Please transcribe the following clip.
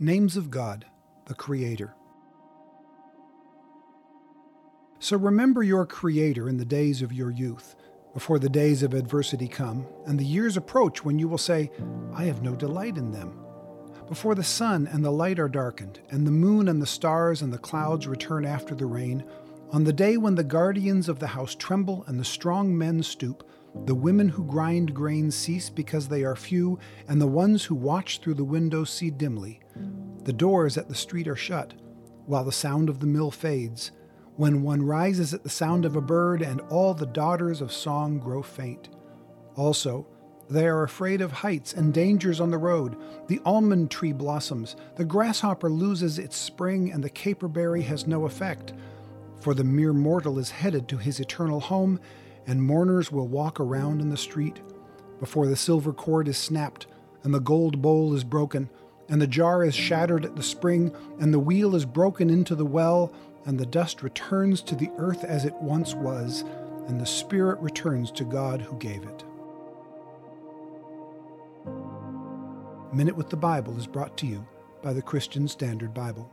Names of God, the Creator. So remember your Creator in the days of your youth, before the days of adversity come, and the years approach when you will say, I have no delight in them. Before the sun and the light are darkened, and the moon and the stars and the clouds return after the rain, on the day when the guardians of the house tremble and the strong men stoop, the women who grind grain cease because they are few, and the ones who watch through the windows see dimly. The doors at the street are shut, while the sound of the mill fades. When one rises at the sound of a bird, and all the daughters of song grow faint. Also, they are afraid of heights and dangers on the road. The almond tree blossoms, the grasshopper loses its spring, and the caperberry has no effect. For the mere mortal is headed to his eternal home, and mourners will walk around in the street before the silver cord is snapped and the gold bowl is broken and the jar is shattered at the spring and the wheel is broken into the well and the dust returns to the earth as it once was and the spirit returns to God who gave it. Minute with the Bible is brought to you by the Christian Standard Bible.